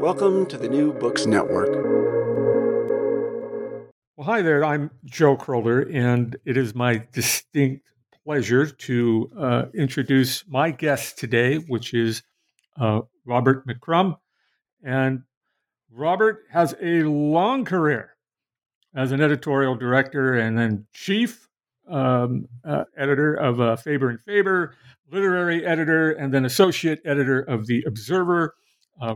Welcome to the New Books Network. Well, hi there. I'm Joe Kroller, and it is my distinct pleasure to uh, introduce my guest today, which is uh, Robert McCrum. And Robert has a long career as an editorial director and then chief um, uh, editor of uh, Faber and Faber, literary editor, and then associate editor of The Observer,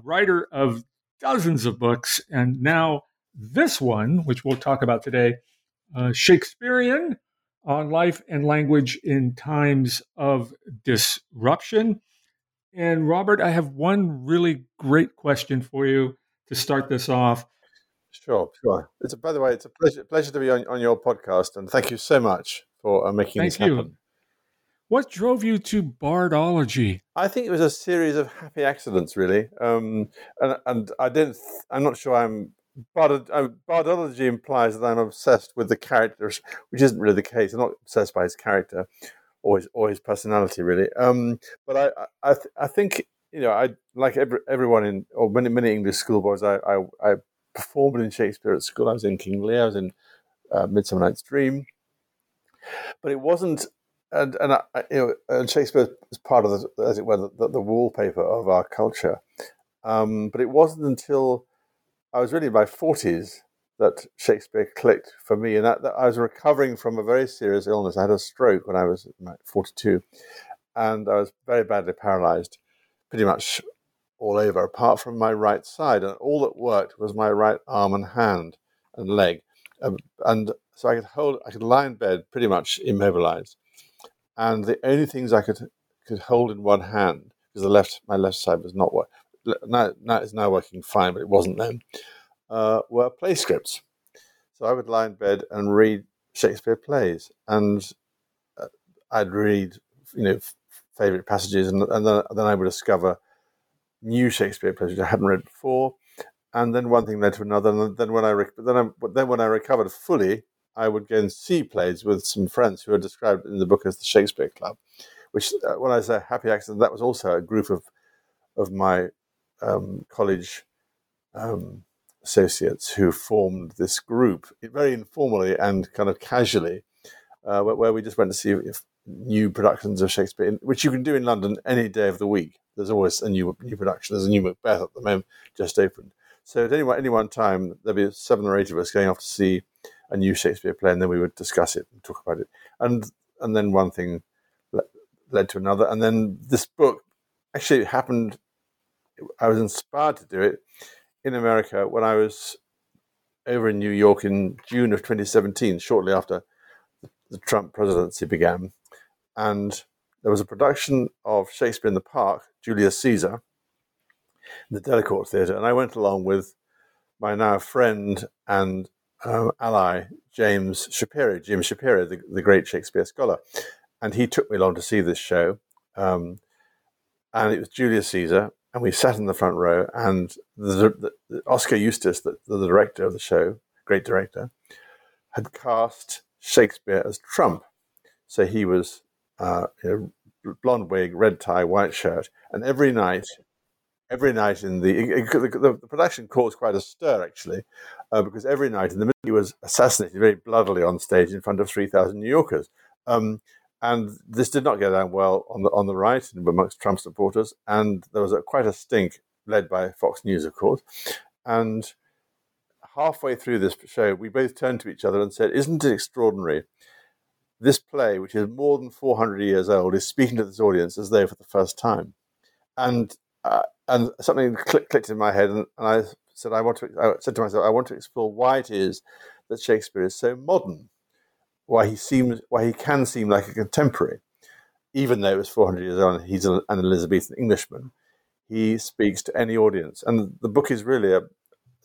writer of dozens of books, and now this one, which we'll talk about today, uh, Shakespearean on life and language in times of disruption. And Robert, I have one really great question for you to start this off. Sure, sure. It's a, by the way, it's a pleasure, pleasure to be on, on your podcast, and thank you so much for uh, making thank this you. What drove you to bardology? I think it was a series of happy accidents, really. Um, and, and I didn't. I'm not sure I'm Bard- bardology implies that I'm obsessed with the characters, which isn't really the case. I'm not obsessed by his character or his, or his personality, really. Um, but I, I, I think you know, I like every, everyone in or many many English schoolboys. I, I, I, performed in Shakespeare at school. I was in King Lear. I was in uh, Midsummer Night's Dream. But it wasn't, and and you know, and Shakespeare is part of the, as it were, the, the wallpaper of our culture. Um, but it wasn't until I was really in my 40s that Shakespeare clicked for me. And that, that, I was recovering from a very serious illness. I had a stroke when I was 42, and I was very badly paralyzed, pretty much all over, apart from my right side. And all that worked was my right arm and hand and leg. Um, and so I could hold, I could lie in bed pretty much immobilized. And the only things I could could hold in one hand, because the left, my left side was not working now, now it's now working fine, but it wasn't then, uh, were play scripts. So I would lie in bed and read Shakespeare plays, and uh, I'd read, you know, favorite passages, and, and then, then I would discover new Shakespeare plays which I hadn't read before, and then one thing led to another, and then when I then I, then when I recovered fully, I would go and see plays with some friends who are described in the book as the Shakespeare Club, which uh, when I say happy accident, that was also a group of of my um, college um, associates who formed this group very informally and kind of casually, uh, where, we just went to see if new productions of Shakespeare, which you can do in London any day of the week. There's always a new new production. There's a new Macbeth at the moment just opened. So at any, any one time, there'd be seven or eight of us going off to see a new Shakespeare play, and then we would discuss it and talk about it. And and then one thing led to another, and then this book actually happened I was inspired to do it in America when I was over in New York in June of 2017, shortly after the Trump presidency began. And there was a production of Shakespeare in the Park, Julius Caesar, in the Delacorte Theatre. And I went along with my now friend and um, ally, James Shapiro, Jim Shapiro, the, the, great Shakespeare scholar. And he took me along to see this show. Um, and it was Julius Caesar and we sat in the front row. And the, the, Oskar Eustis, the, the director of the show, great director, had cast Shakespeare as Trump. So he was uh, you know, blonde wig, red tie, white shirt, and every night, every night in the the, the, production caused quite a stir actually, uh, because every night in the middle he was assassinated very bloodily on stage in front of three thousand New Yorkers. Um, and this did not go down well on the on the right amongst Trump supporters, and there was a, quite a stink led by Fox News, of course. And halfway through this show, we both turned to each other and said, "Isn't it extraordinary this play, which is more than 400 years old, is speaking to this audience as though for the first time. And uh, and something click, clicked in my head, and, and, I said, I want to. I said to myself, I want to explore why it is that Shakespeare is so modern, why he seems, why he can seem like a contemporary, even though it was 400 years old. He's an Elizabethan Englishman. He speaks to any audience, and the book is really a.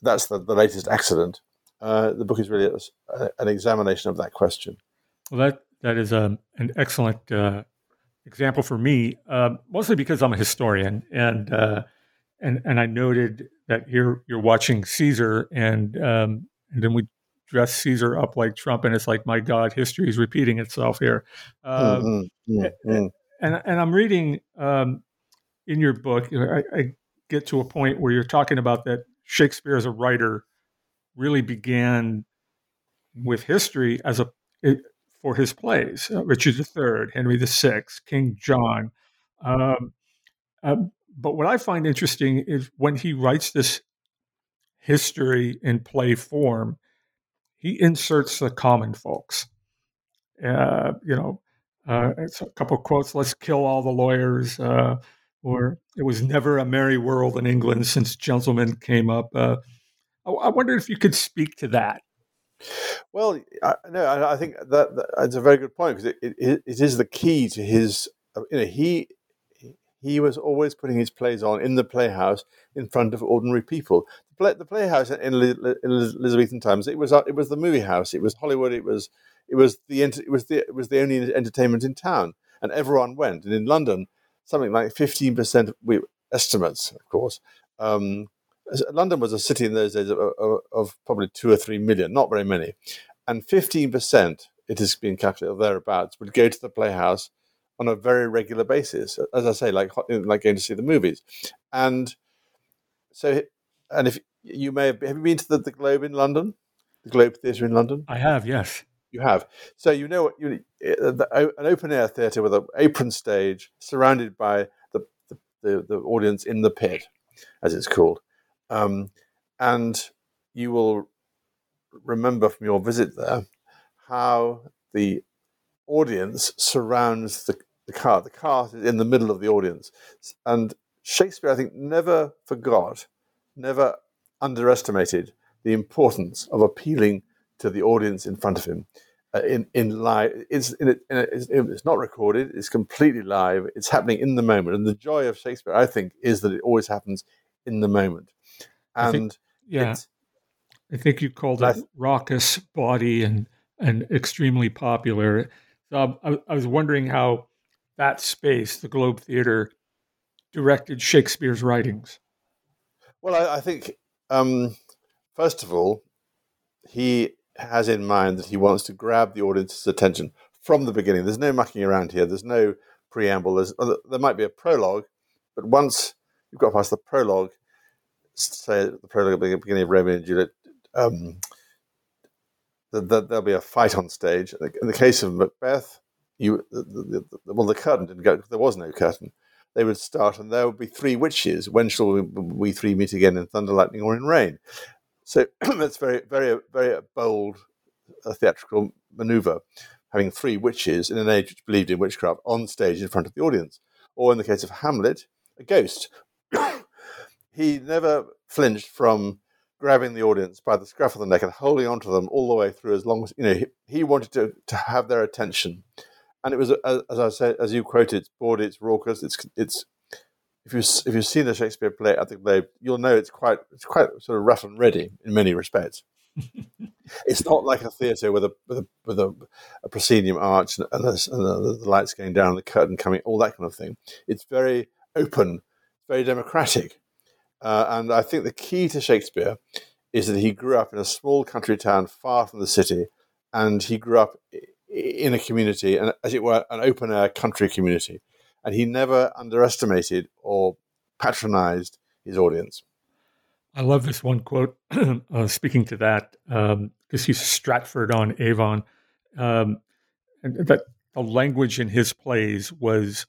That's the, the latest accident. Uh, the book is really a, an examination of that question. Well, that that is a, um, an excellent uh, example for me, uh, mostly because I'm a historian, and uh, and and I noted that here you're watching Caesar, and um, and then we dress Caesar up like Trump, and it's like, my God, history is repeating itself here. Um, mm-hmm. Mm-hmm. And and I'm reading um, in your book, I, I get to a point where you're talking about that Shakespeare as a writer really began with history as a it, for his plays uh, Richard III, Henry VI, King John. Um, um, but what I find interesting is when he writes this history in play form, he inserts the common folks. Uh, you know, uh, it's a couple quotes. Let's kill all the lawyers. Uh, or it was never a merry world in England since gentlemen came up. Uh, I, I wonder if you could speak to that. Well, I, no, I think that, that, that's a very good point because it, it, it is the key to his. You know, he he was always putting his plays on in the playhouse in front of ordinary people. The, play, the playhouse in, Elizabethan times it was it was the movie house. It was Hollywood. It was it was the it was the it was the only entertainment in town, and everyone went. And in London, something like fifteen percent estimates, of course, um, London was a city in those days of, of, of, probably two or three million, not very many, and fifteen percent, it has been calculated thereabouts, would go to the Playhouse on a very regular basis. As I say, like like going to see the movies, and so and if you may have, have you been to the, the Globe in London, the Globe Theatre in London? I have, yes. You have. So you know what you, the, an open air theatre with an apron stage surrounded by the, the, the, the audience in the pit, as it's called um, and you will remember from your visit there how the audience surrounds the, the cart. The cart is in the middle of the audience. And Shakespeare, I think, never forgot, never underestimated the importance of appealing to the audience in front of him. Uh, in in live, it's in it, in it, it's, it's not recorded. It's completely live. It's happening in the moment, and the joy of Shakespeare, I think, is that it always happens in the moment and think, yeah, I think you called it raucous, body, and and extremely popular. So I, I, was wondering how that space, the Globe Theatre, directed Shakespeare's writings. Well, I, I think um, first of all, he has in mind that he wants to grab the audience's attention from the beginning. There's no mucking around here. There's no preamble. There's, there might be a prologue, but once you've got past the prologue, say the prologue at the beginning of Romeo and Juliet, um, the, there'll be a fight on stage. In the case of Macbeth, you the, well, the curtain didn't go. There was no curtain. They would start, and there would be three witches. When shall we, three meet again in thunder, lightning, or in rain? So that's very, very, very bold uh, theatrical maneuver, having three witches in an age which believed in witchcraft on stage in front of the audience. Or in the case of Hamlet, a ghost he never flinched from grabbing the audience by the scruff of the neck and holding onto them all the way through as long as you know he, he wanted to, to have their attention and it was as i said as you quoted it's broad it's raucous it's it's if you if you've seen the shakespeare play at the globe you'll know it's quite it's quite sort of rough and ready in many respects it's not like a theatre with a with a with a, a proscenium arch and, the, and the, the, lights going down, the curtain coming, all that kind of thing. It's very open, very democratic, uh, and I think the key to Shakespeare is that he grew up in a small country town far from the city, and he grew up in a community, and as it were, an open air country community. And he never underestimated or patronized his audience. I love this one quote. uh, speaking to that, because um, he's Stratford on Avon, um, and that the language in his plays was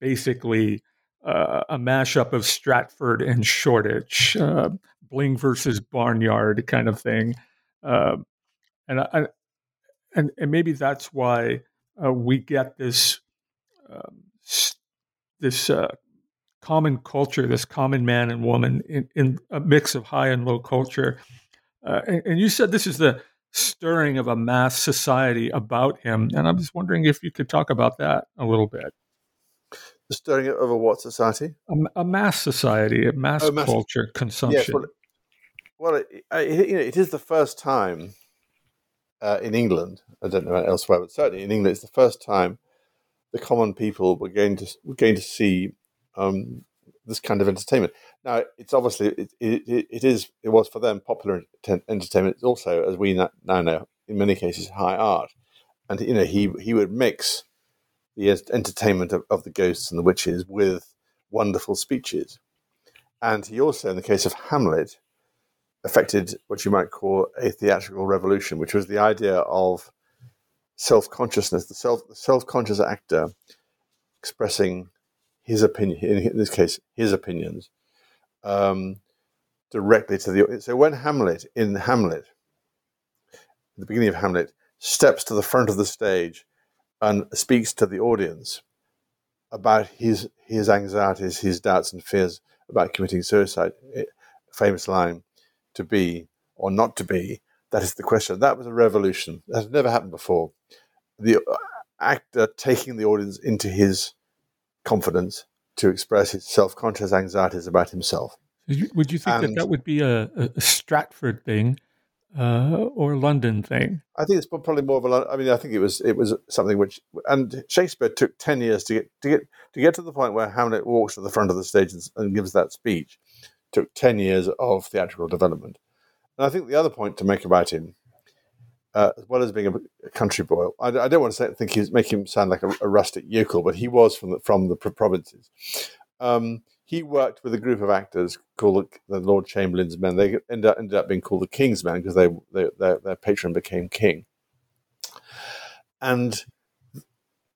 basically uh, a mashup of Stratford and Shoreditch, uh, Bling versus Barnyard kind of thing. Uh, and I, and and maybe that's why uh, we get this um, this uh, common culture, this common man and woman in, in a mix of high and low culture. Uh, and, and, you said this is the stirring of a mass society about him, and I was wondering if you could talk about that a little bit. The stirring of a what society? A, a mass society, a mass, oh, mass culture consumption. Yes, well, well it, it, you know, it is the first time uh, in England. I don't know elsewhere, but certainly in England, it's the first time the common people were going to were going to see um, this kind of entertainment. Now, it's obviously it, it, it is it was for them popular entertainment. It's also, as we now know, in many cases, high art. And you know, he he would mix the entertainment of, of the ghosts and the witches with wonderful speeches. And he also, in the case of Hamlet, affected what you might call a theatrical revolution, which was the idea of self consciousness, the self self conscious actor expressing his opinion, in this case, his opinions, um, directly to the audience. So when Hamlet, in Hamlet, the beginning of Hamlet, steps to the front of the stage and speaks to the audience about his his anxieties, his doubts and fears about committing suicide, famous line, to be or not to be, that is the question. That was a revolution. That had never happened before. The uh, actor taking the audience into his confidence to express his self-conscious anxieties about himself. Would you think and, that that would be a, a Stratford thing uh, or a London thing? I think it's probably more of a. I mean, I think it was it was something which, and Shakespeare took ten years to get to get to get to the point where Hamlet walks to the front of the stage and, and gives that speech. Took ten years of theatrical development, and I think the other point to make about him uh, as well as being a, country boy. I, I, don't want to say, think he's make him sound like a, a, rustic yokel, but he was from the from the provinces. Um, he worked with a group of actors called the, the Lord Chamberlain's Men. They ended up, ended up being called the King's Men because they, they their, their patron became king, and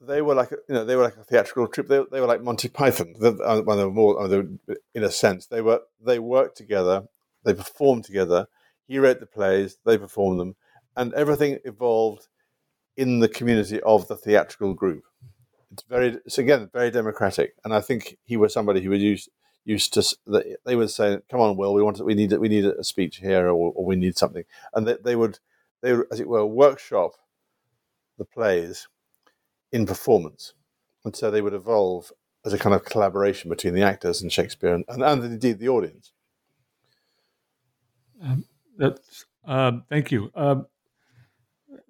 they were like you know they were like a theatrical troupe. They, they were like Monty Python. They, uh, well, they were more mean, they were, in a sense they were they worked together. They performed together. He wrote the plays. They performed them and everything evolved in the community of the theatrical group. It's very, it's again very democratic, and I think he was somebody who was used used to. They would say, "Come on, Will, we want, we need, we need a speech here, or, or we need something," and they, they would, they would, as it were, workshop the plays in performance, and so they would evolve as a kind of collaboration between the actors and Shakespeare, and, and, and indeed the audience. Um, that's um, thank you. Um,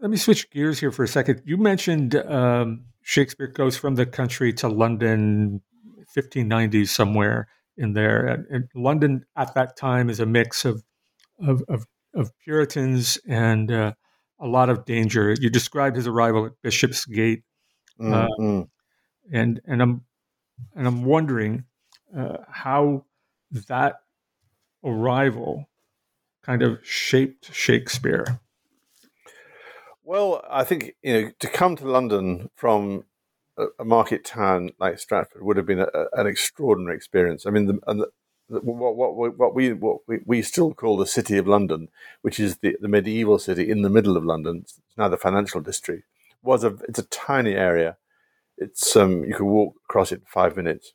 let me switch gears here for a second. You mentioned um, Shakespeare goes from the country to London, 1590s somewhere in there, and, and, London at that time is a mix of of, of, of Puritans and uh, a lot of danger. You described his arrival at Bishopsgate, uh, mm-hmm. and and I'm and I'm wondering uh, how that arrival kind of shaped Shakespeare. Well, I think you know to come to London from a, a market town like Stratford would have been a, an extraordinary experience. I mean, the, and the, the, what, what, what we what we, we still call the City of London, which is the, the medieval city in the middle of London, it's now the financial district, was a it's a tiny area. It's um you could walk across it in five minutes,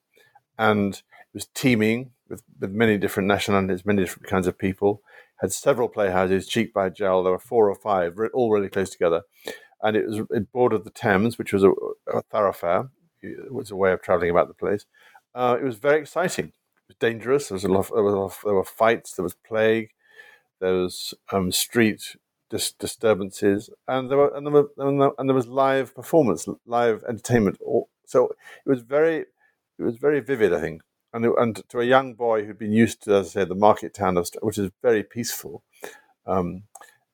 and it was teeming with, with many different nationalities, many different kinds of people had several playhouses cheek by jowl. There were four or five, all really close together, and it was it bordered the Thames, which was a, a thoroughfare. It was a way of travelling about the place. Uh, it was very exciting. It was dangerous. There was a lot. Of, there, was there were fights. There was plague. There was um, street dis- disturbances, and there were and there, were, and there was live performance, live entertainment. So it was very, it was very vivid. I think and, and to a young boy who'd been used to, as I say, the market town, of, which is very peaceful, um,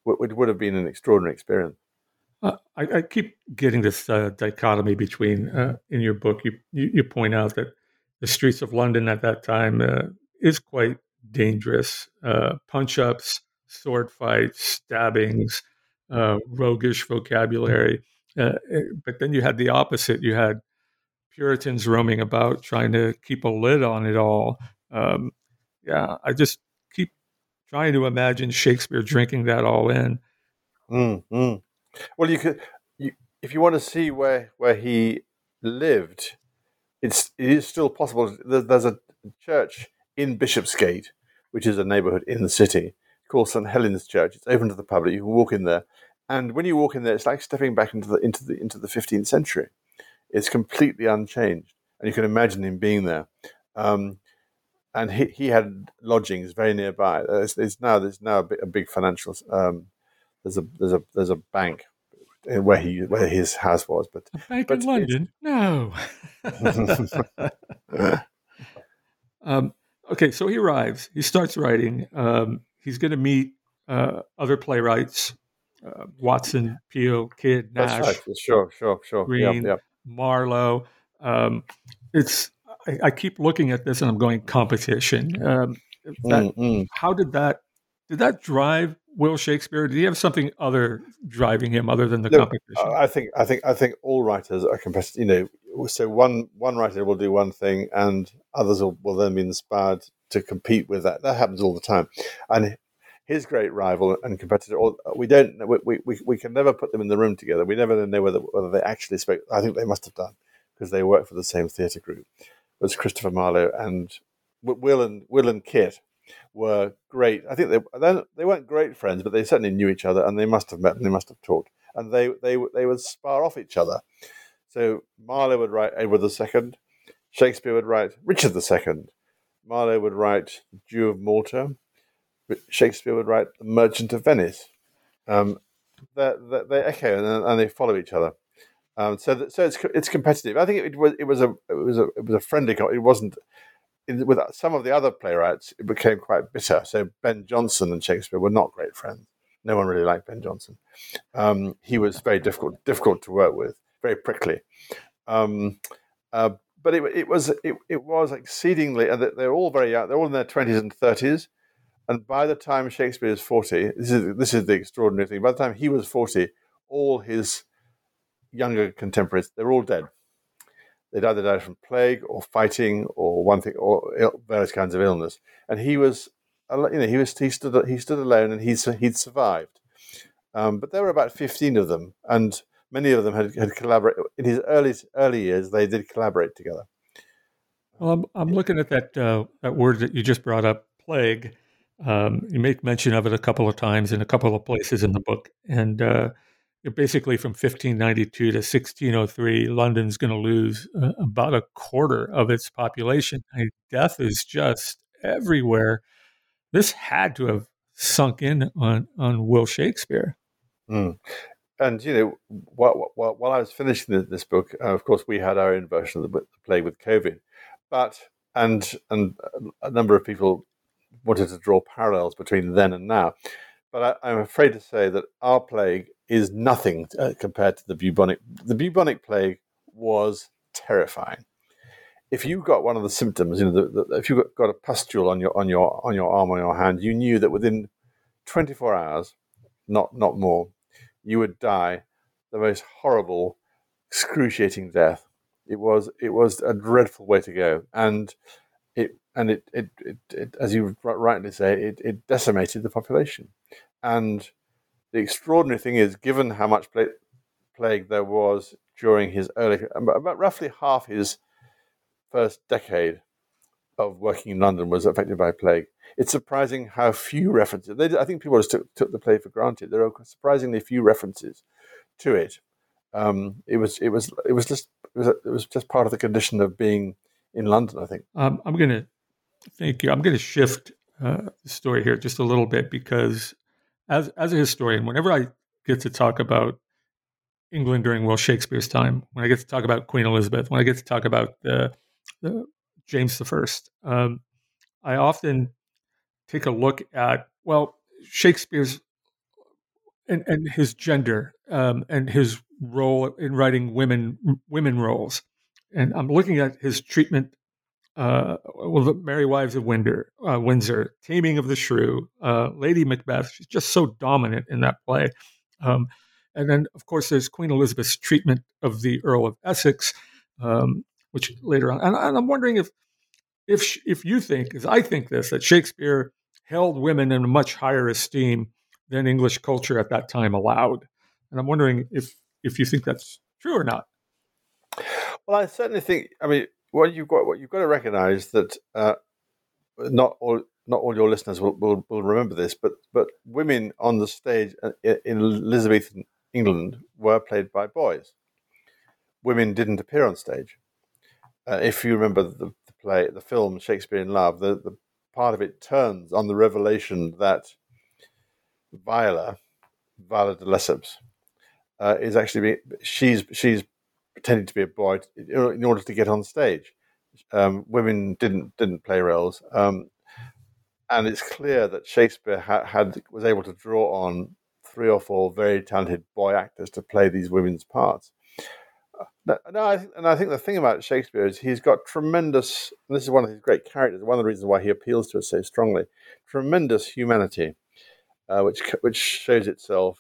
it would have been an extraordinary experience. Uh, I, I, keep getting this uh, dichotomy between uh, in your book. You, you, you point out that the streets of London at that time uh, is quite dangerous. Uh, punch ups, sword fights, stabbings, uh, roguish vocabulary. but then you had the opposite. You had Puritans roaming about trying to keep a lid on it all. Um, yeah, I just keep trying to imagine Shakespeare drinking that all in. Mm. Well, you could, you, if you want to see where where he lived, it's it is still possible. There's a church in Bishopsgate, which is a neighbourhood in the city, called St Helen's Church. It's open to the public. You can walk in there, and when you walk in there, it's like stepping back into the into the into the 15th century. It's completely unchanged, and you can imagine him being there. Um, and he, he had lodgings very nearby. There's, now there's now a big, a big financial um, there's a there's a there's a bank where he where his house was, but a bank but in London. No. um, okay, so he arrives. He starts writing. Um, he's going to meet uh, other playwrights: uh, Watson, Peele, Kyd, Nashe. Right. Sure, sure, sure. Greene, yep, yep. Marlowe. Um, it's I, I, keep looking at this and I'm going competition. Um, that, mm-hmm. How did that did that drive Will Shakespeare? Did he have something other driving him other than the no, competition? I think I think I think all writers are competitive. You know, so one one writer will do one thing, and others will, will then be inspired to compete with that. That happens all the time, and his great rival and competitor. We don't. We, we, we can never put them in the room together. We never know whether whether they actually spoke. I think they must have done because they work for the same theatre group. It was Christopher Marlowe and Will and Will and Kit were great. I think they they weren't great friends, but they certainly knew each other, and they must have met and they must have talked, and they they they would spar off each other. So Marlowe would write Edward II, Shakespeare would write Richard II, Marlowe would write Jew of Malta, Shakespeare would write The Merchant of Venice. Um, they, they, they echo and, and, they follow each other. Um, so, that, so it's it's competitive. I think it, was it was a it was a it was a friendly. It wasn't with some of the other playwrights, it became quite bitter. So Ben Jonson and Shakespeare were not great friends. No one really liked Ben Jonson. Um, he was very difficult, difficult to work with, very prickly. Um, uh, but it, it, was it, it was exceedingly, and they're all very young. They're all in their twenties and thirties. And by the time Shakespeare is forty, this is this is the extraordinary thing. By the time he was forty, all his younger contemporaries they're all dead. They'd either died from plague or fighting or one thing or Ill, various kinds of illness. And he was, you know, he was he stood he stood alone and he'd he'd survived. Um, but there were about fifteen of them, and many of them had, had collaborated in his early early years. They did collaborate together. Well, I'm, I'm looking at that uh, that word that you just brought up, plague. Um, you make mention of it a couple of times in a couple of places in the book, and uh, basically from 1592 to 1603, London's going to lose uh, about a quarter of its population. Death is just everywhere. This had to have sunk in on, on Will Shakespeare. Mm. And, you know, while, while, I was finishing this book, uh, of course, we had our own version of the, the plague with COVID. But, and, and a number of people wanted to draw parallels between then and now. But I, I'm afraid to say that our plague is nothing uh, compared to the bubonic. The bubonic plague was terrifying. If you got one of the symptoms, you know, the, the, if you got, got a pustule on your on your on your arm or your hand, you knew that within 24 hours, not not more, you would die the most horrible, excruciating death. It was it was a dreadful way to go, and it and it it, it, it as you rightly say, it, it decimated the population, and the extraordinary thing is, given how much plague there was during his early, about roughly half his first decade of working in London was affected by plague. It's surprising how few references. They, I think people just took, took, the plague for granted. There are surprisingly few references to it. Um, it was it was it was just it was, it was just part of the condition of being in London. I think. Um, I'm going to thank you. I'm going to shift uh, the story here just a little bit because as as a historian, whenever I get to talk about England during Will Shakespeare's time, when I get to talk about Queen Elizabeth, when I get to talk about the, the James the First, um, I often take a look at well Shakespeare's and, and his gender um, and his role in writing women women roles, and I'm looking at his treatment uh, well, the Merry Wives of Windsor, uh, Windsor, Taming of the Shrew, uh, Lady Macbeth. She's just so dominant in that play. Um, and then, of course, there's Queen Elizabeth's treatment of the Earl of Essex, um, which later on. And, and, I'm wondering if, if if you think, as I think this, that Shakespeare held women in much higher esteem than English culture at that time allowed. And I'm wondering if if you think that's true or not. Well, I certainly think. I mean, what you've got, what you've got to recognise that uh, not all not all your listeners will, will, will remember this, but but women on the stage uh, in Elizabethan England were played by boys. Women didn't appear on stage. Uh, if you remember the, the, play, the film Shakespeare in Love, the, the part of it turns on the revelation that Viola, Viola de Lesseps, uh, is actually she's she's pretending to be a boy in order to get on stage. Um, women didn't didn't play roles, um, and it's clear that Shakespeare ha- had was able to draw on three or four very talented boy actors to play these women's parts. No, I think, and I think the thing about Shakespeare is he's got tremendous. this is one of his great characters. One of the reasons why he appeals to us so strongly. Tremendous humanity, uh, which which shows itself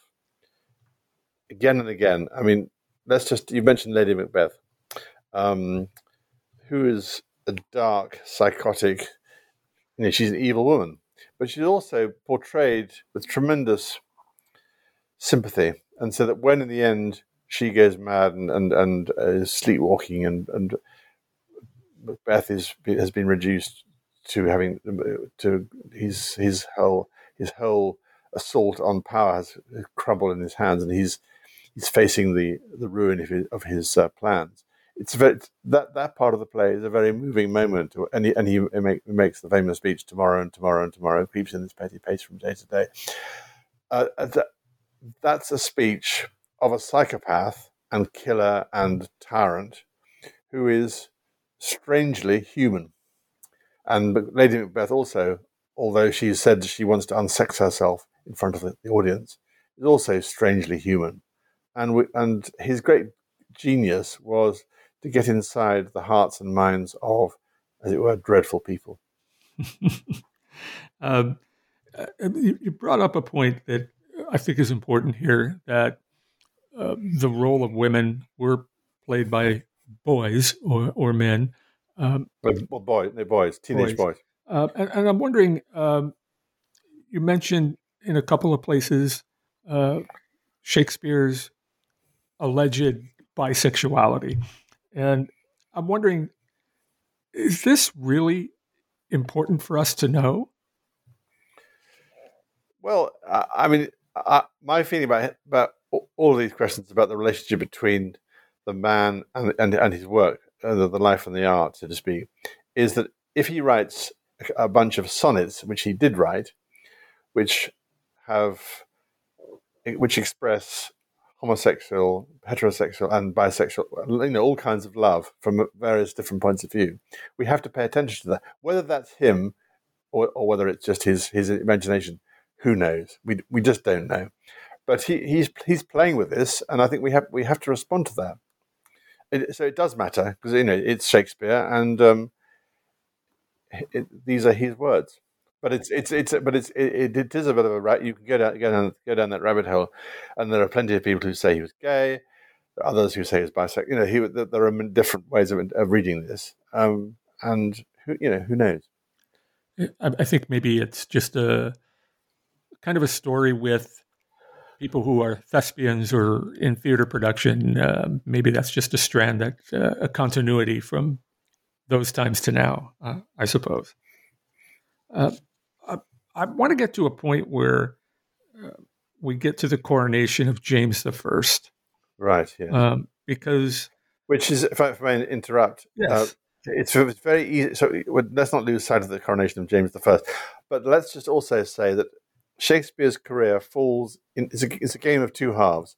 again and again. I mean, let's just you mentioned Lady Macbeth, um, who is a dark, psychotic. You know, she's an evil woman, but she's also portrayed with tremendous sympathy, and so that when in the end she goes mad and and, and is sleepwalking, and and Macbeth is has been reduced to having to his his whole his whole assault on power has crumbled in his hands, and he's he's facing the the ruin of his, of his uh, plans. It's very, that that part of the play is a very moving moment, and he and he, make, makes the famous speech tomorrow and tomorrow and tomorrow keeps in this petty pace from day to day. Uh, that, that's a speech of a psychopath and killer and tyrant who is strangely human. And Lady Macbeth also, although she said she wants to unsex herself in front of the, audience, is also strangely human. And we, and his great genius was to get inside the hearts and minds of, as it were, dreadful people. um, uh, you brought up a point that I think is important here that uh, the role of women were played by boys or, or men. Um, well, boys, they're boys, teenage boys. boys. Uh, and, and, I'm wondering, um, you mentioned in a couple of places uh, Shakespeare's alleged bisexuality. And I'm wondering, is this really important for us to know? Well, I mean, I, my feeling about about all these questions about the relationship between the man and and, and his work, uh, the, the life and the art, so to speak, is that if he writes a bunch of sonnets, which he did write, which have which express homosexual, heterosexual, and bisexual, you know, all kinds of love from various different points of view. We have to pay attention to that, whether that's him or, or whether it's just his his imagination. Who knows? We we just don't know. But he, he's he's playing with this, and I think we have we have to respond to that. It, so it does matter because you know it's Shakespeare, and um, it, these are his words. But it's it's it's but it's it, it is a bit of a right. You can go down go down go down that rabbit hole, and there are plenty of people who say he was gay. There are others who say he's bisexual. You know, he there are different ways of, of reading this, um, and who you know who knows. I think maybe it's just a kind of a story with people who are thespians or in theater production. Uh, maybe that's just a strand that uh, a continuity from those times to now, uh, I suppose. Uh, I, I want to get to a point where uh, we get to the coronation of James the First, right? Yeah, um, because which is, if I, if I interrupt, yes. Uh, it's, it's very easy. So let's not lose sight of the coronation of James the First, but let's just also say that Shakespeare's career falls in it's a, it's a game of two halves.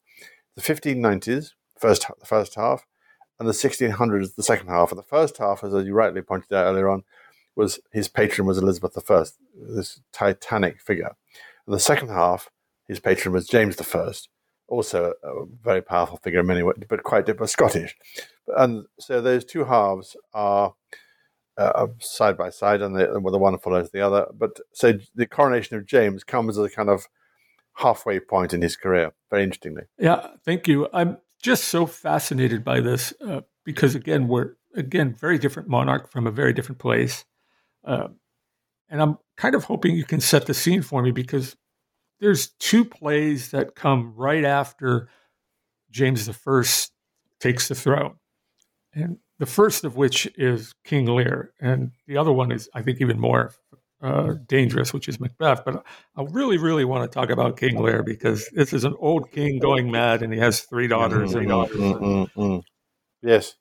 The 1590s, first the first half, and the 1600s, the second half. And the first half, as you rightly pointed out earlier on, was his patron was Elizabeth I, this titanic figure. And the second half, his patron was James I, also a very powerful figure in many ways, but quite different, Scottish. And so those two halves are uh, side by side, and the, the one follows the other. But so the coronation of James comes as a kind of halfway point in his career. Very interestingly. Yeah, thank you. I'm just so fascinated by this uh, because again, we're again very different monarch from a very different place, uh, and I'm kind of hoping you can set the scene for me because there's two plays that come right after James I takes the throne. And the first of which is King Lear, and the other one is, I think, even more uh, dangerous, which is Macbeth. But I really, really want to talk about King Lear because this is an old king going mad, and he has three daughters. Mm-hmm, mm-hmm, mm-hmm. Yes,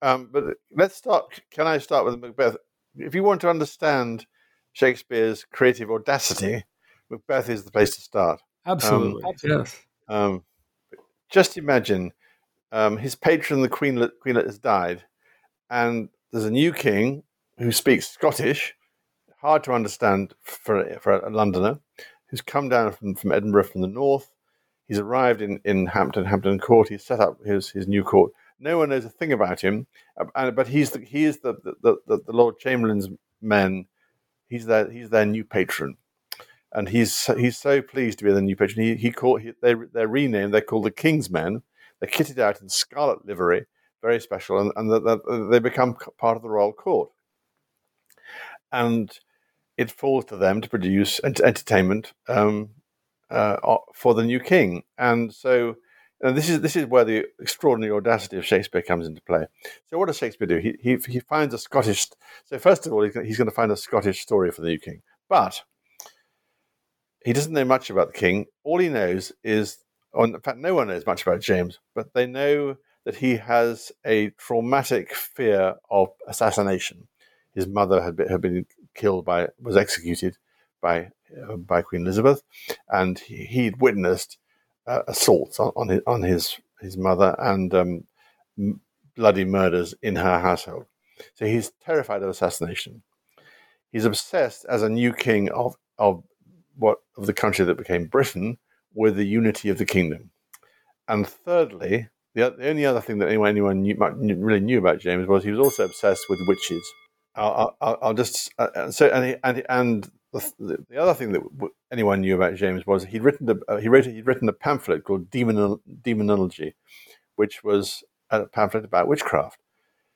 um, but let's start. Can I start with Macbeth? If you want to understand Shakespeare's creative audacity, Macbeth is the place to start. Absolutely, um, yes. Um, just imagine um, his patron, the Queenlet, Queenlet, has died, and there's a new king who speaks Scottish, hard to understand for, for a Londoner, who's come down from, from Edinburgh from the north. He's arrived in, in Hampton, Hampton Court. He's set up his, his new court. No one knows a thing about him, uh, but he's the, he is the, the, the, the Lord Chamberlain's men. He's their, he's their new patron and he's he's so pleased to be the new patron. He he he, they they're renamed. They're called the King's Men. They're kitted out in scarlet livery, very special, and and the, the, they become part of the royal court. And it falls to them to produce entertainment um, uh, for the new king. And so and this is this is where the extraordinary audacity of Shakespeare comes into play. So what does Shakespeare do? He he, he finds a Scottish. So first of all, he's going to find a Scottish story for the new king, but he doesn't know much about the king. All he knows is, or in fact, no one knows much about James, but they know that he has a traumatic fear of assassination. His mother had been, had been killed by, was executed by uh, by Queen Elizabeth, and he, he'd witnessed uh, assaults on, on, his on his his mother and um, m- bloody murders in her household. So he's terrified of assassination. He's obsessed as a new king of of what of the country that became Britain with the unity of the kingdom. And thirdly, the, only other thing that anyone, anyone knew, really knew about James was he was also obsessed with witches. I'll, I'll, I'll just uh, uh so and and and the, the, other thing that anyone knew about James was he'd written a, uh, he wrote he'd written a pamphlet called Demon, Demonology, which was a pamphlet about witchcraft.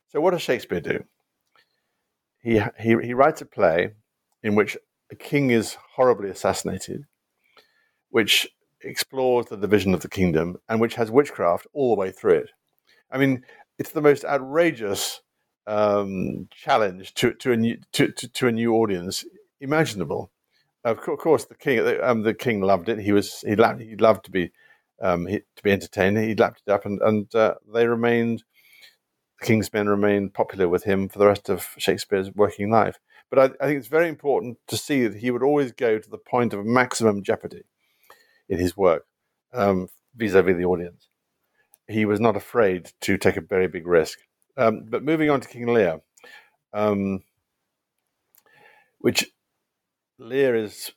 So what does Shakespeare do? He he he writes a play in which a king is horribly assassinated, which explores the division of the kingdom and which has witchcraft all the way through it. I mean, it's the most outrageous um, challenge to, to, a new, to, to, to, a new audience imaginable. Of course, the king um, the king loved it. He was he loved he loved to be um, he, to be entertained. He lapped it up, and and uh, they remained. The King's Men remained popular with him for the rest of Shakespeare's working life. But I, I think it's very important to see that he would always go to the point of maximum jeopardy in his work um, vis-a-vis the audience. He was not afraid to take a very big risk. Um, but moving on to King Lear, um, which Lear is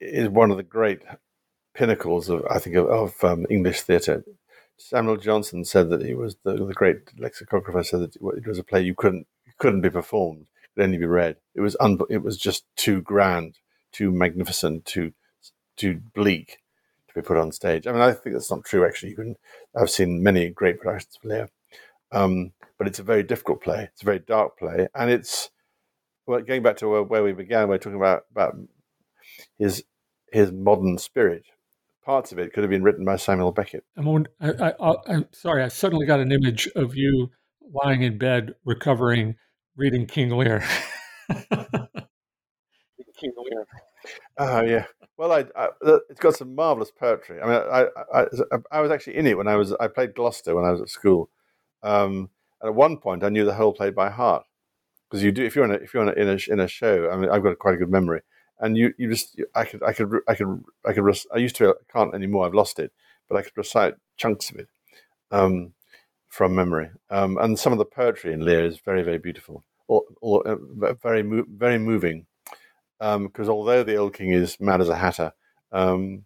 is one of the great pinnacles of I think of, of um, English theatre. Samuel Johnson said that he was the, the great lexicographer said that it was a play you couldn't couldn't be performed it could only be read. It was un- it was just too grand, too magnificent, too too bleak be put on stage. I mean, I think that's not true. Actually, you can. I've seen many great productions of Lear, um, but it's a very difficult play. It's a very dark play, and it's well, going back to where we began. We're talking about about his his modern spirit. Parts of it could have been written by Samuel Beckett. I'm, I, I, I'm sorry. I suddenly got an image of you lying in bed recovering reading King Lear. King Lear. Oh yeah. Well, I, I, it's got some marvelous poetry. I mean, I, I, I, was actually in it when I was I played Gloucester when I was at school, um, and at one point I knew the whole play by heart because you do if you're in a, if you're in a, in a, in a show. I mean, I've got quite a good memory, and you you just I could I could I could I could I used to I can't anymore. I've lost it, but I could recite chunks of it. Um, from memory. Um, and some of the poetry in Lear is very, very beautiful, or, or uh, very, very moving. Because um, although the old king is mad as a hatter, um,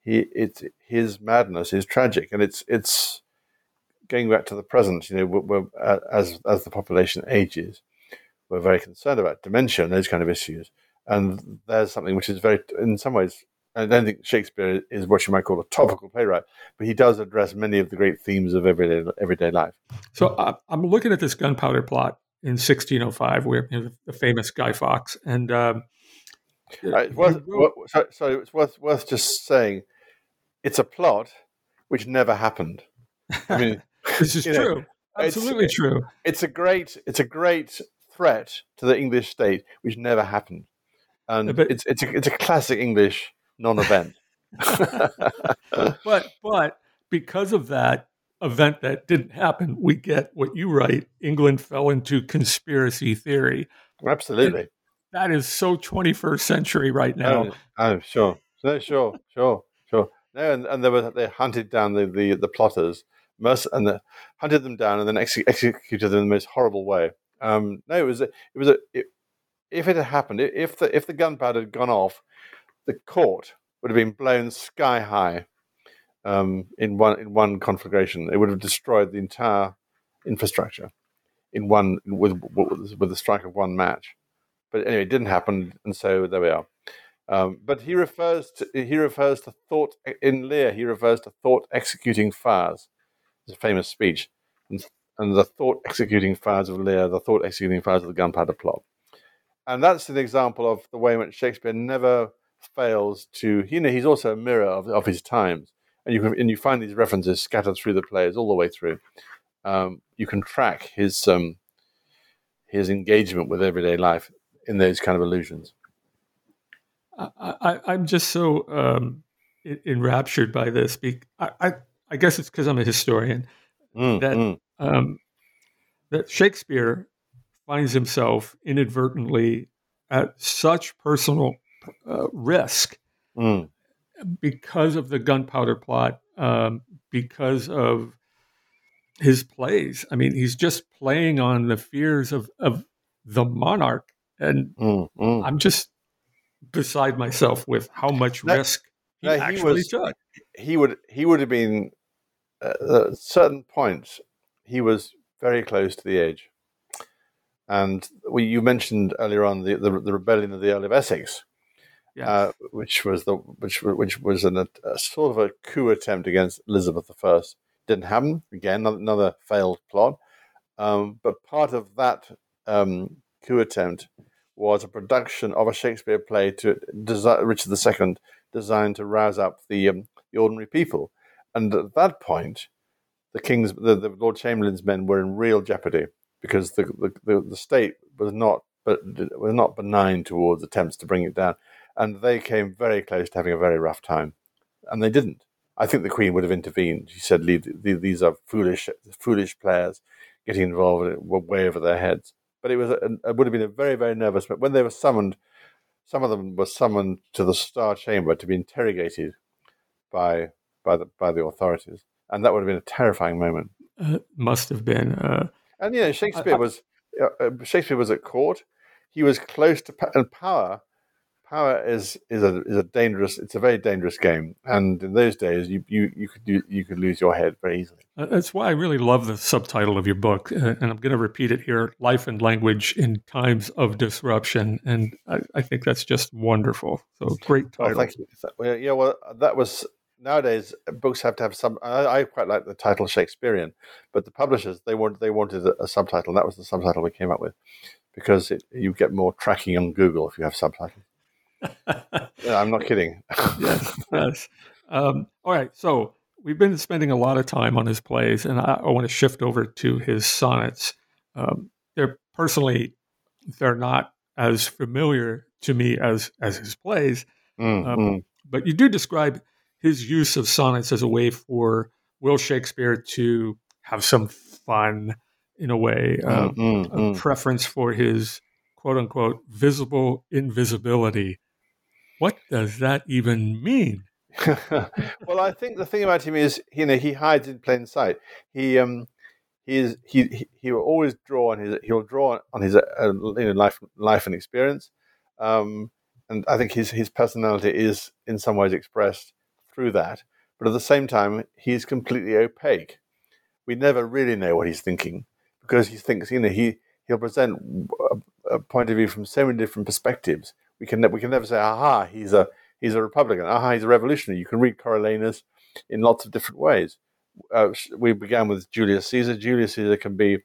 he it's his madness is tragic, and it's it's going back to the present. You know, we're, we're, uh, as as the population ages, we're very concerned about dementia and those kind of issues. And there's something which is very, in some ways, I don't think Shakespeare is what you might call a topical playwright, but he does address many of the great themes of everyday everyday life. So uh, I'm looking at this gunpowder plot in 1605, where you know, the famous Guy Fawkes, and um, Uh, it's worth, so, so it's worth worth just saying it's a plot which never happened. I mean, this is true. Know, Absolutely it's, true. It's a great it's a great threat to the English state which never happened, and but, it's it's a, it's a classic English non-event. but but because of that event that didn't happen, we get what you write. England fell into conspiracy theory. Absolutely. And that is so 21st century right now. Oh, oh sure. No, sure, sure, sure. No, and, and they were they hunted down the the, the plotters, and the, hunted them down, and then ex- executed them in the most horrible way. Um, no, it was a, it was a it, if it had happened, if the if the gunpowder had gone off, the court would have been blown sky high um, in one in one conflagration. It would have destroyed the entire infrastructure in one with with the strike of one match. But anyway, it didn't happen, and so there we are. Um, but he refers to he refers to thought in Lear. He refers to thought executing fires. It's a famous speech, and, and the thought executing fires of Lear, the thought executing fires of the Gunpowder Plot, and that's an example of the way in which Shakespeare never fails to. You know, he's also a mirror of, of his times, and you can and you find these references scattered through the plays all the way through. Um, you can track his um, his engagement with everyday life in those kind of illusions. I, am just so um, enraptured by this. I, I, I guess it's because I'm a historian mm, that mm. Um, that Shakespeare finds himself inadvertently at such personal uh, risk mm. because of the gunpowder plot, um, because of his plays. I mean, he's just playing on the fears of, of the monarch. And mm, mm. I'm just beside myself with how much risk he, actually he was, took. He would he would have been uh, at certain points. He was very close to the edge, and we, you mentioned earlier on the, the, the rebellion of the Earl of Essex, yes. uh, which was the which which was an, a sort of a coup attempt against Elizabeth I. Didn't happen again. Another, another failed plot, um, but part of that um, coup attempt was a production of a Shakespeare play to desi- Richard II, designed to rouse up the, um, the ordinary people. And at that point, the king's, the, the Lord Chamberlain's men were in real jeopardy because the, the, the, state was not, but was not benign towards attempts to bring it down, and they came very close to having a very rough time, and they didn't. I think the Queen would have intervened. She said, "These are foolish, foolish players getting involved way over their heads." But it was a, it would have been a very very nervous. But when they were summoned, some of them were summoned to the Star Chamber to be interrogated by by the by the authorities, and that would have been a terrifying moment. Uh, must have been. Uh, and you know, Shakespeare I, I, was uh, Shakespeare was at court. He was close to and power power is is a is a dangerous. It's a very dangerous game, and in those days, you you you could you, you could lose your head very easily. Uh, that's why I really love the subtitle of your book, uh, and I'm going to repeat it here: "Life and Language in Times of Disruption," and I, I think that's just wonderful. So great title. Oh, thank you. Well, yeah, well, that was nowadays books have to have some. I, I, quite like the title Shakespearean, but the publishers they wanted they wanted a, a subtitle. And that was the subtitle we came up with because it, you get more tracking on Google if you have subtitles yeah, I'm not kidding. yes, yes. Um, all right, so we've been spending a lot of time on his plays, and I, I want to shift over to his sonnets. Um, they're personally, they're not as familiar to me as as his plays, mm, um, mm. but you do describe his use of sonnets as a way for Will Shakespeare to have some fun in a way, mm, a mm. preference for his quote unquote visible invisibility what does that even mean? well, I think the thing about him is, you know, he hides in plain sight. He um, he is he he will always draw on his he'll draw on his uh, you know life life and experience, um, and I think his his personality is in some ways expressed through that. But at the same time, he is completely opaque. We never really know what he's thinking because he thinks you know he he'll present a, a point of view from so many different perspectives we can we can never say, aha, he's a he's a Republican, aha, he's a revolutionary. You can read Coriolanus in lots of different ways. Uh, we began with Julius Caesar. Julius Caesar can be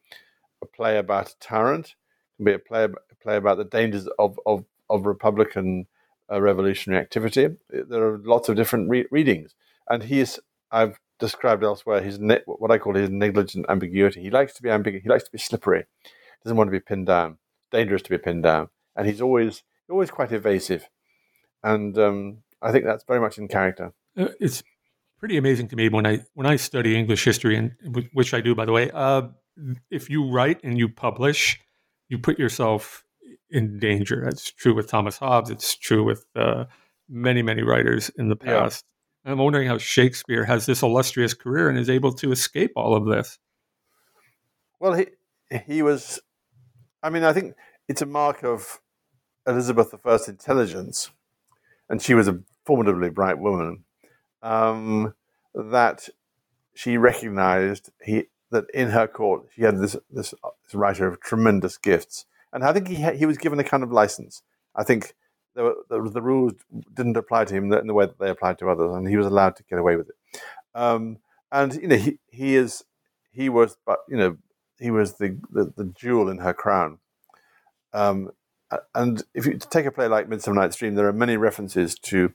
a play about a tyrant, can be a play, a play about the dangers of, of, of Republican a revolutionary activity. There are lots of different re- readings, and he's I've described elsewhere his ne- what I call his negligent ambiguity. He likes to be ambiguous. He likes to be slippery. He doesn't want to be pinned down. dangerous to be pinned down, and he's always always quite evasive. And um, I think that's very much in character. Uh, it's pretty amazing to me when I when I study English history, and which I do, by the way. Uh, if you write and you publish, you put yourself in danger. That's true with Thomas Hobbes. It's true with uh, many many writers in the past. Yeah. I'm wondering how Shakespeare has this illustrious career and is able to escape all of this. Well, he he was. I mean, I think it's a mark of Elizabeth I's intelligence, and she was a formidably bright woman um, that she recognized he that in her court she had this, this this writer of tremendous gifts, and I think he he was given a kind of license. I think the, the, the rules didn't apply to him in the way that they applied to others, and he was allowed to get away with it. Um, and you know he he is he was but you know he was the the, the jewel in her crown. Um, and if you take a play like Midsummer Night's Dream, there are many references to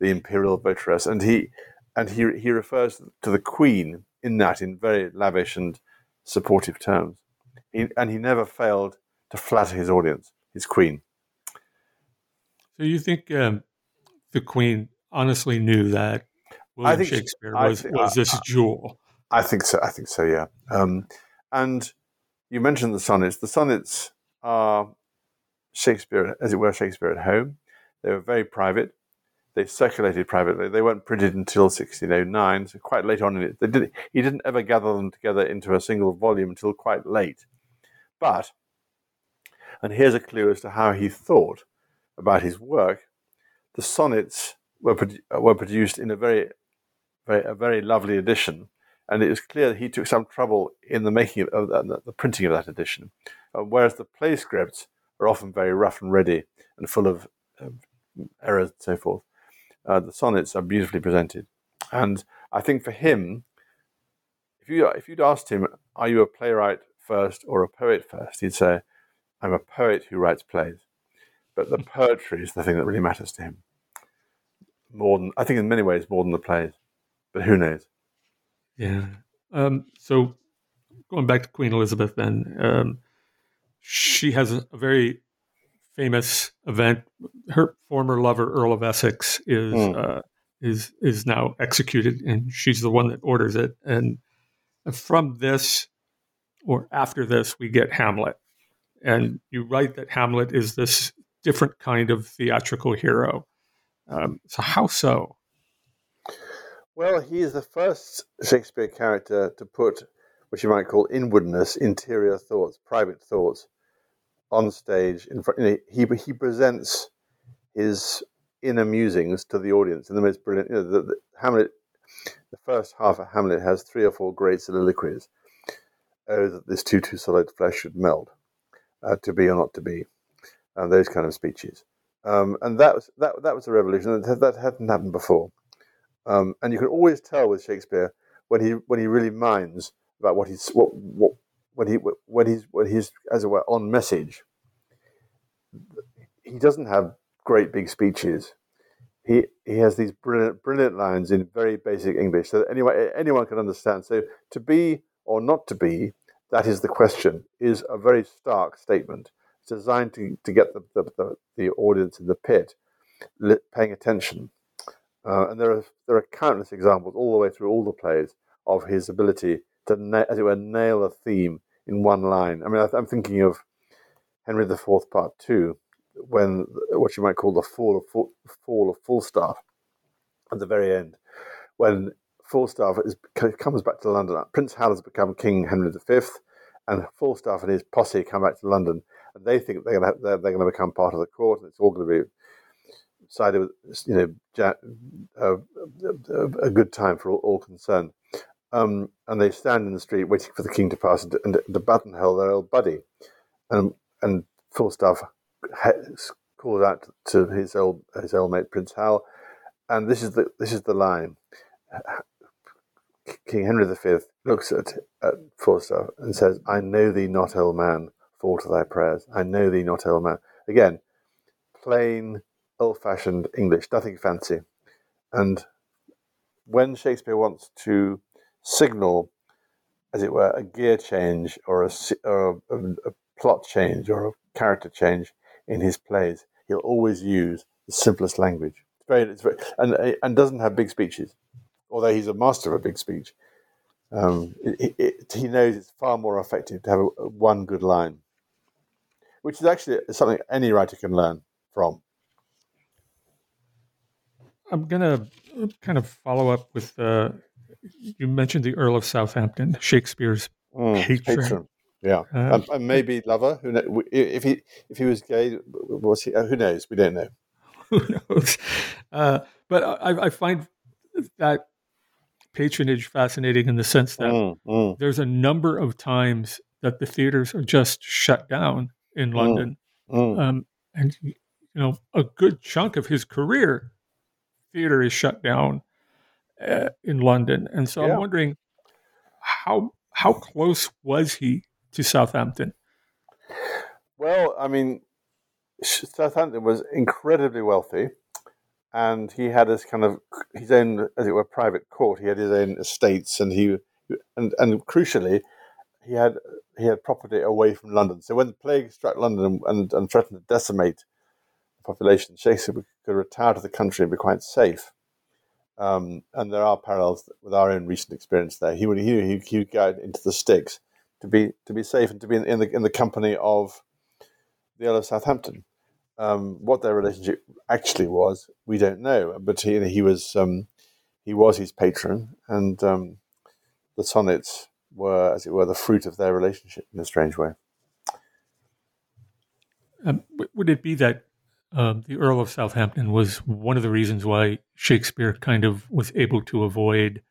the imperial votaress, and he and he he refers to the queen in that in very lavish and supportive terms. He, and he never failed to flatter his audience, his queen. So you think um, the queen honestly knew that William Shakespeare was, think, was this jewel? I think so. I think so. Yeah. Um, and you mentioned the sonnets. The sonnets are Shakespeare, as it were, Shakespeare at home. They were very private they circulated privately. They weren't printed until 1609, so quite late on in it. Did, he didn't ever gather them together into a single volume until quite late. But, and here's a clue as to how he thought about his work, the sonnets were, produ- were produced in a very, very, a very lovely edition, and it is clear that he took some trouble in the making of, of the, the, printing of that edition, uh, whereas the play scripts are often very rough and ready and full of uh, errors and so forth uh, the sonnets are beautifully presented. And I think for him, if you if you'd asked him, "Are you a playwright first or a poet first? he'd say, "I'm a poet who writes plays." But the poetry is the thing that really matters to him. More than I think, in many ways, more than the plays. But who knows? Yeah. Um, so going back to Queen Elizabeth, then um, she has a, very famous event. Her former lover, Earl of Essex, is mm. uh, is is now executed, and she's the one that orders it. And from this, or after this, we get Hamlet. And you write that Hamlet is this different kind of theatrical hero. Um, so how so? Well, he is the first Shakespeare character to put what you might call inwardness, interior thoughts, private thoughts on stage in front. You know, he he presents his inner musings to the audience in the most brilliant. You know, the, the, Hamlet, the first half of Hamlet has three or four great soliloquies. Oh, that this too too solid flesh should melt, uh, to be or not to be, and those kind of speeches. Um, and that was that that was a revolution that, that hadn't happened before. Um, and you can always tell with Shakespeare when he when he really minds about what he's what what when he when he's when he's as it were on message, he doesn't have great big speeches. He he has these brilliant brilliant lines in very basic English that anyone anyone can understand. So to be or not to be, that is the question. Is a very stark statement. It's designed to, to get the, the, the, the audience in the pit paying attention. Uh, and there are there are countless examples all the way through all the plays of his ability to, as it were, nail a theme in one line. I mean, I, am thinking of Henry IV Part Two, when what you might call the fall of full, fall of Falstaff at the very end, when Falstaff is, comes back to London. Prince Hal has become King Henry V, and Falstaff and his posse come back to London, and they think they're going to they're, they're going to become part of the court, and it's all going to be sided with you know uh, a, a, a good time for all, all concerned. Um, and they stand in the street waiting for the king to pass and, and to buttonhole their old buddy. And, and Falstaff calls out to his old his old mate Prince Hal, and this is the this is the line. King Henry V looks at, at Falstaff and says, "I know thee not, old man. Fall to thy prayers. I know thee not, old man." Again, plain, old-fashioned English, nothing fancy. And when Shakespeare wants to signal, as it were, a gear change or a, or a, a plot change or a character change in his plays, he'll always use the simplest language. It's very, it's very, and and doesn't have big speeches, although he's a master of a big speech. Um, it, it, he knows it's far more effective to have a, a one good line, which is actually something any writer can learn from. I'm going to kind of follow up with uh, you mentioned the Earl of Southampton, Shakespeare's mm, patron. patron. Yeah, uh, and, and, maybe lover. Who knows? If he if he was gay, was he? Uh, who knows? We don't know. Who knows? Uh, but I, I, find that patronage fascinating in the sense that mm, mm. there's a number of times that the theaters are just shut down in mm, London, mm. um, and you know a good chunk of his career, theater is shut down uh, in London, and so yeah. I'm wondering how how close was he to Southampton? Well, I mean, Southampton was incredibly wealthy, and he had his kind of his own, as it were, private court. He had his own estates, and he and and crucially, he had he had property away from London. So when the plague struck London and, and threatened to decimate the population, Shakespeare could retire to the country and be quite safe. Um, and there are parallels with our own recent experience there. He would he, he would go into the sticks to be to be safe and to be in, in the in the company of the Earl of Southampton. Um, what their relationship actually was, we don't know. But he he was um, he was his patron, and um, the sonnets were, as it were, the fruit of their relationship in a strange way. Um, would it be that um, the Earl of Southampton was one of the reasons why Shakespeare kind of was able to avoid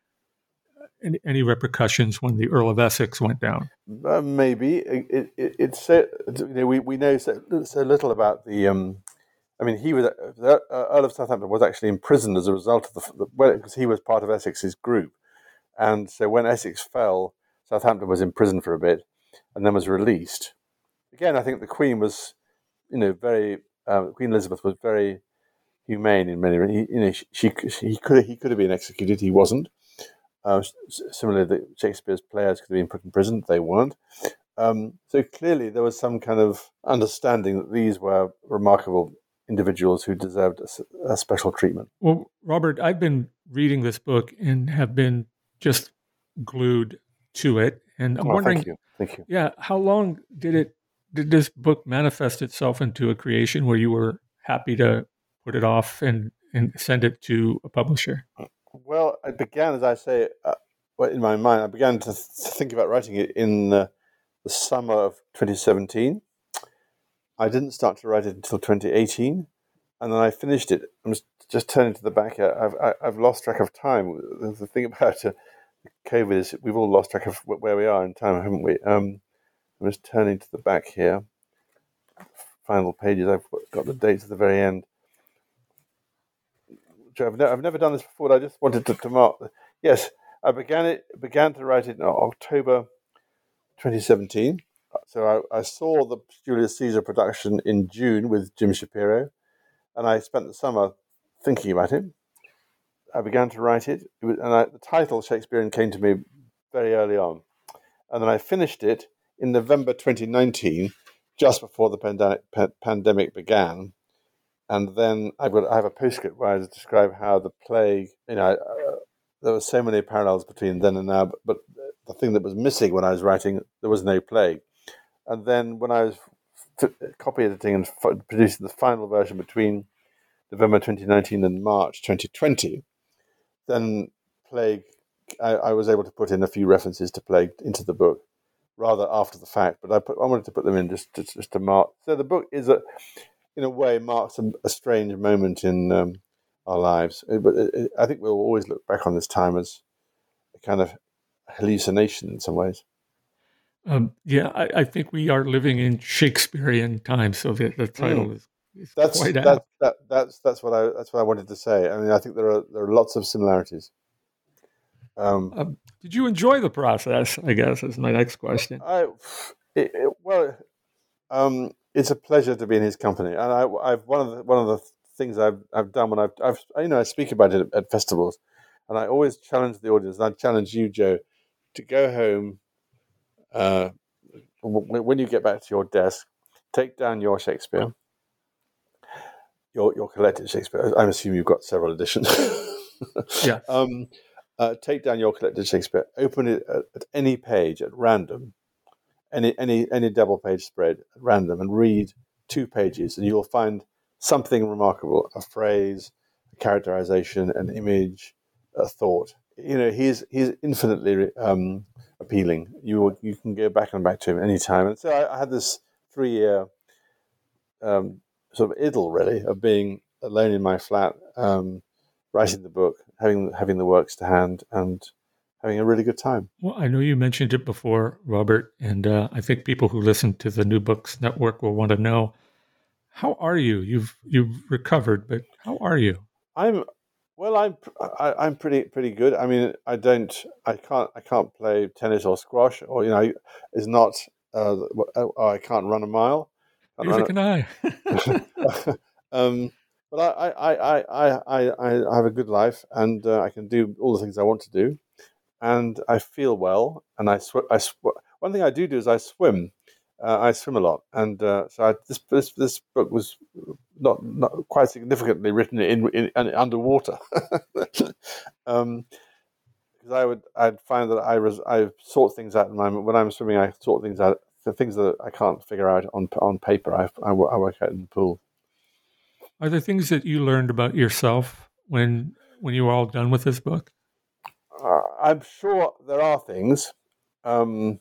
any, any repercussions when the Earl of Essex went down? Uh, maybe it, it, it's so, you know, we we know so, so little about the. Um, I mean, he was the uh, Earl of Southampton was actually imprisoned as a result of the because he was part of Essex's group, and so when Essex fell, Southampton was imprisoned for a bit, and then was released. Again, I think the Queen was, you know, very uh, Queen Elizabeth was very humane in many. He, you know, she, she he could he could have been executed. He wasn't. Uh, similarly, the Shakespeare's players could have been put in prison. They weren't. Um, so clearly, there was some kind of understanding that these were remarkable individuals who deserved a, a, special treatment. Well, Robert, I've been reading this book and have been just glued to it, and I'm oh, wondering, thank you. thank you. Yeah, how long did it did this book manifest itself into a creation where you were happy to put it off and and send it to a publisher? Well, it began, as I say, uh, in my mind, I began to, th- think about writing it in uh, the summer of 2017. I didn't start to write it until 2018, and then I finished it. I'm just, turning to the back. I've, I, i have lost track of time. The thing about uh, COVID is we've all lost track of where we are in time, haven't we? Um, I'm just turning to the back here. Final pages. I've got the dates at the very end. I've, I've never done this before. I just wanted to, to mark. Yes, I began it. Began to write it in October 2017. So I, I, saw the Julius Caesar production in June with Jim Shapiro, and I spent the summer thinking about it. I began to write it, and I, the title Shakespearean came to me very early on, and then I finished it in November 2019, just before the pandemic, pandemic began. And then I've got I have a postscript where I describe how the plague, you know, uh, there were so many parallels between then and now, but, but the thing that was missing when I was writing, there was no plague. And then when I was f- copy editing and f- producing the final version between November 2019 and March 2020, then plague, I, I was able to put in a few references to plague into the book rather after the fact, but I, put, I wanted to put them in just to, just to mark. So the book is a, in a way, marks a, a strange moment in um, our lives. But it, it, I think we'll always look back on this time as a kind of hallucination in some ways. Um, yeah, I, I, think we are living in Shakespearean times, so the, the title mm. is, is that's, that, that, that's that's what I that's what I wanted to say. I mean, I think there are there are lots of similarities. Um, um, did you enjoy the process? I guess is my next question. I, it, it, well, um, it's a pleasure to be in his company, and I, I've one of the one of the things I've I've done when I've, I've you know I speak about it at, at festivals, and I always challenge the audience. And I challenge you, Joe, to go home. Uh, when you get back to your desk, take down your Shakespeare, your your collected Shakespeare. I'm assuming you've got several editions. yeah. Um, uh, take down your collected Shakespeare, open it at, at, any page at random, any any any double page spread at random, and read two pages, and you'll find something remarkable: a phrase, a characterization, an image, a thought. You know, he's he's infinitely um, appealing. You you can go back and back to him anytime. And so I, I had this three year um, sort of idyll, really, of being alone in my flat, um, writing the book, having having the works to hand, and having a really good time. Well, I know you mentioned it before, Robert, and uh, I think people who listen to the New Books Network will want to know how are you? You've you've recovered, but how are you? I'm well. I'm I, am i am pretty pretty good. I mean, I don't. I can't. I can't play tennis or squash, or you know, it's not. Uh, oh, I can't run a mile. Neither can I. um, but I, I, I, I, I, have a good life, and uh, I can do all the things I want to do, and I feel well. And I, sw- I sw- one thing I do do is I swim. Uh, I swim a lot, and uh, so I, this, this this book was not not quite significantly written in, in, in underwater. um, because I would I'd find that I was I sort things out in my when I'm swimming I sort things out the things that I can't figure out on on paper I, I, I work out in the pool. Are there things that you learned about yourself when when you were all done with this book? Uh, I'm sure there are things, um,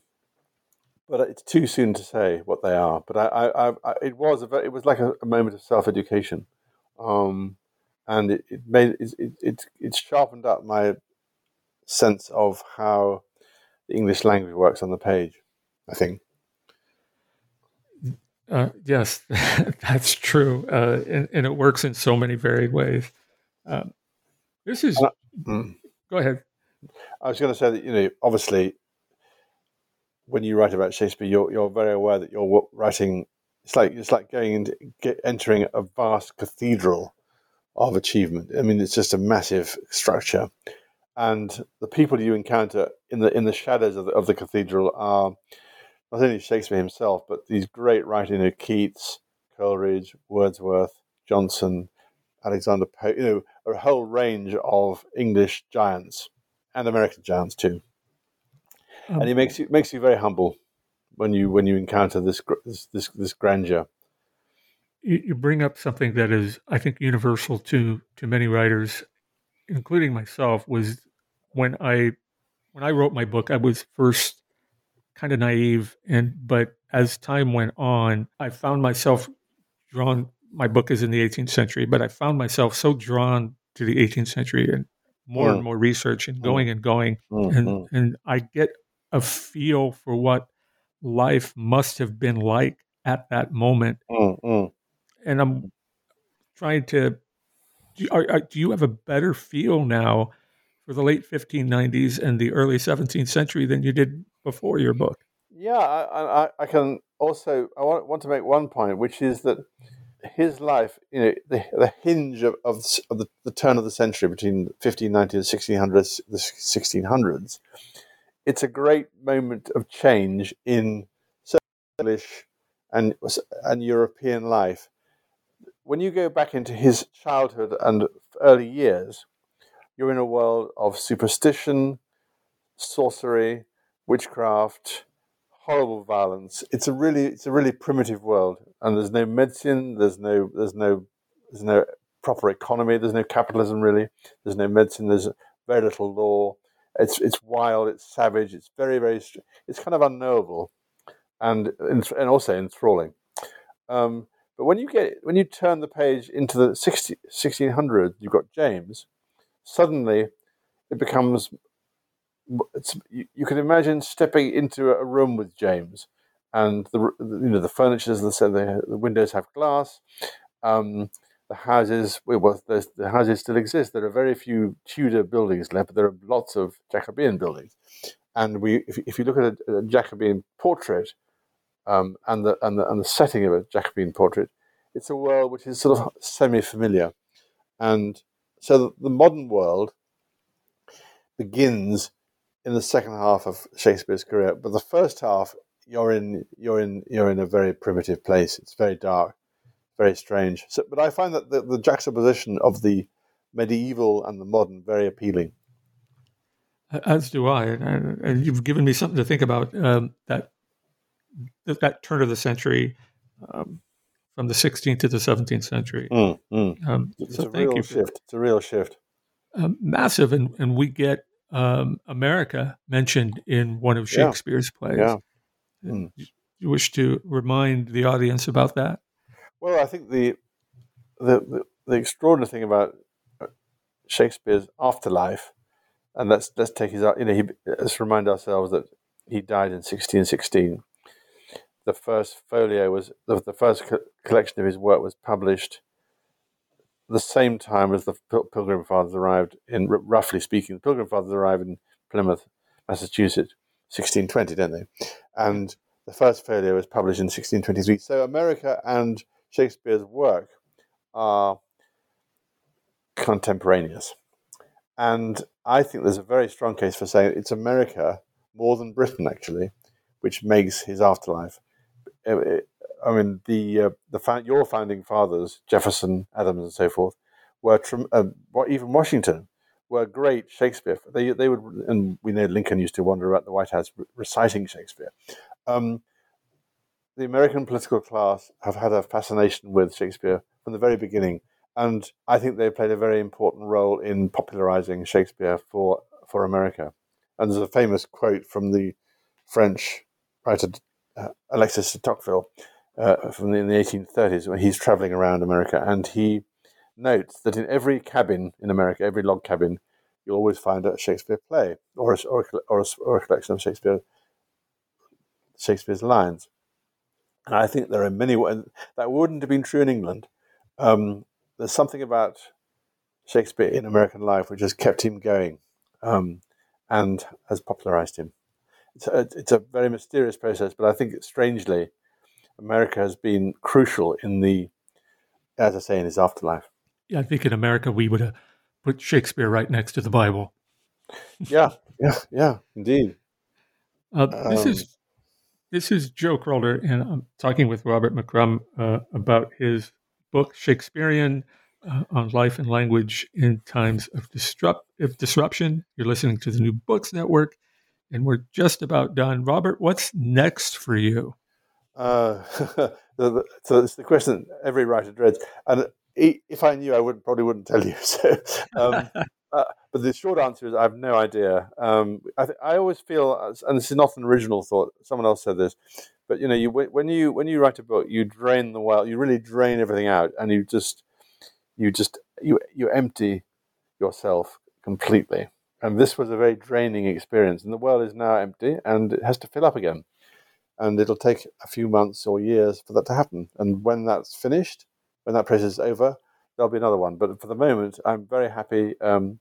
but it's too soon to say what they are. But I, I, I it was a very, it was like a, a moment of self education, um, and it, it made it, it, it it sharpened up my sense of how the English language works on the page. I think. Uh, yes, that's true, uh, and, and, it works in so many varied ways. Um, this is. Uh, mm. Go ahead. I was going to say that you know, obviously, when you write about Shakespeare, you're you're very aware that you're writing. It's like it's like going into get, entering a vast cathedral of achievement. I mean, it's just a massive structure, and the people you encounter in the in the shadows of the, of the cathedral are not only Shakespeare himself, but these great writing of Keats, Coleridge, Wordsworth, Johnson, Alexander Pope, you know, a whole range of English giants and American giants too. Um, and it makes you makes you very humble when you when you encounter this this this, this grandeur. You, you bring up something that is, I think, universal to to many writers, including myself. Was when I when I wrote my book, I was first kind of naive and but as time went on i found myself drawn my book is in the 18th century but i found myself so drawn to the 18th century and more mm. and more research and mm. going mm. and going mm. and and i get a feel for what life must have been like at that moment mm, mm. and i'm trying to do, are, are, do you have a better feel now for the late 1590s and the early 17th century than you did before your book. Yeah, I, I, I can also I want, want to make one point, which is that his life, you know, the, the hinge of, of, of the, the, turn of the century between 1590 and 1600, the 1600s, it's a great moment of change in English and, and European life. When you go back into his childhood and early years, you're in a world of superstition, sorcery, witchcraft, horrible violence. It's a really it's a really primitive world, and there's no medicine. There's no there's no there's no proper economy. There's no capitalism really. There's no medicine. There's very little law. It's it's wild. It's savage. It's very very. It's kind of unknowable, and and also enthralling. Um, but when you get when you turn the page into the 60, 1600s, you've got James. Suddenly, it becomes you, you can imagine stepping into a room with James, and the you know the furniture, the, the windows have glass. Um, the houses, well, the houses still exist. There are very few Tudor buildings left, but there are lots of Jacobean buildings. And we, if, if you look at a, a Jacobean portrait, um, and the and the and the setting of a Jacobean portrait, it's a world which is sort of semi-familiar, and so the modern world begins in the second half of Shakespeare's career, but the first half you're in you're in you're in a very primitive place. It's very dark, very strange. So, but I find that the, the juxtaposition of the medieval and the modern very appealing. As do I, and, and you've given me something to think about. Um, that that turn of the century, um, from the 16th to the 17th century. Mm, mm. Um, it's so a real shift. it's a real shift. Um, massive, and, and we get um, America mentioned in one of Shakespeare's yeah. plays. Yeah. Mm. You wish to remind the audience about that? Well, I think the the, the, the extraordinary thing about uh, Shakespeare's afterlife, and let's let's take his you know he, let's remind ourselves that he died in 1616. The first folio was the, the first co- collection of his work was published the same time as the Pilgrim Fathers arrived in roughly speaking. The Pilgrim Fathers arrived in Plymouth, Massachusetts, 1620, don't they? And the first folio was published in 1623. So America and Shakespeare's work are contemporaneous. And I think there's a very strong case for saying it's America more than Britain, actually, which makes his afterlife. Eh, eh, I mean, the uh, the your founding fathers, Jefferson, Adams, and so forth, were uh, even Washington were great Shakespeare. They they would, and we know Lincoln used to wander about the White House reciting Shakespeare. Um, the American political class have had a fascination with Shakespeare from the very beginning, and I think they played a very important role in popularizing Shakespeare for for America. And there's a famous quote from the French writer uh, Alexis de Tocqueville uh, from the, in the 1830s when he's traveling around America, and he notes that in every cabin in America, every log cabin, you'll always find a Shakespeare play or a, or a, or a, or a collection of Shakespeare Shakespeare's lines. And I think there are many that wouldn't have been true in England. Um, there's something about Shakespeare in American life which has kept him going um, and has popularized him. It's a, it's a, very mysterious process, but I think strangely, America has been crucial in the, as I say, in his afterlife. Yeah, I think in America we would have put Shakespeare right next to the Bible. yeah, yeah, yeah, indeed. Uh, this um, is this is Joe Crowder, and I'm talking with Robert McCrum uh, about his book Shakespearean uh, on life and language in times of, disrupt- of disruption. You're listening to the New Books Network, and we're just about done. Robert, what's next for you? Uh, so it's the question every writer dreads, and if I knew, I would probably wouldn't tell you. So, um, uh, but the short answer is I have no idea. Um, I, th- I always feel, and this is not an original thought. Someone else said this, but you know, you when you when you write a book, you drain the well, you really drain everything out, and you just you just you you empty yourself completely. And this was a very draining experience, and the world is now empty, and it has to fill up again. And it'll take a few months or years for that to happen. And when that's finished, when that process is over, there'll be another one. But for the moment, I'm very happy um,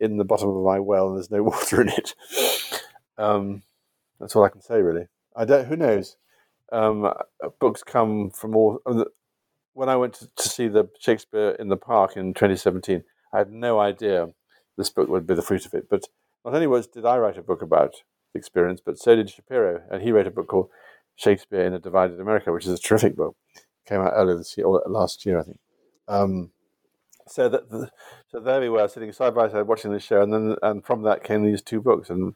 in the bottom of my well, and there's no water in it. Um, that's all I can say, really. I don't. Who knows? Um, books come from all. When I went to, to, see the Shakespeare in the Park in 2017, I had no idea this book would be the fruit of it. But not only was did I write a book about experience, but so did Shapiro, and he wrote a book called Shakespeare in a Divided America, which is a terrific book. It Came out earlier this year, or last year, I think. Um, so that the, so there we were sitting side by side watching the show, and then and from that came these two books, and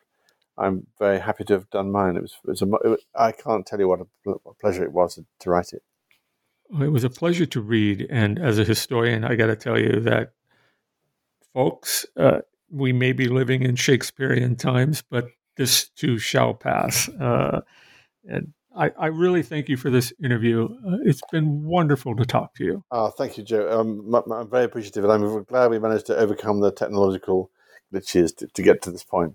I'm very happy to have done mine. It was, it was, a, it was I can't tell you what a, what a pleasure it was to, to write it. It was a pleasure to read, and as a historian, I got to tell you that, folks, uh, we may be living in Shakespearean times, but this too shall pass. Uh, and I, I, really thank you for this interview. Uh, it's been wonderful to talk to you. Oh, thank you, Joe. Um, I'm very appreciative, and I'm glad we managed to overcome the technological glitches to, to get to this point.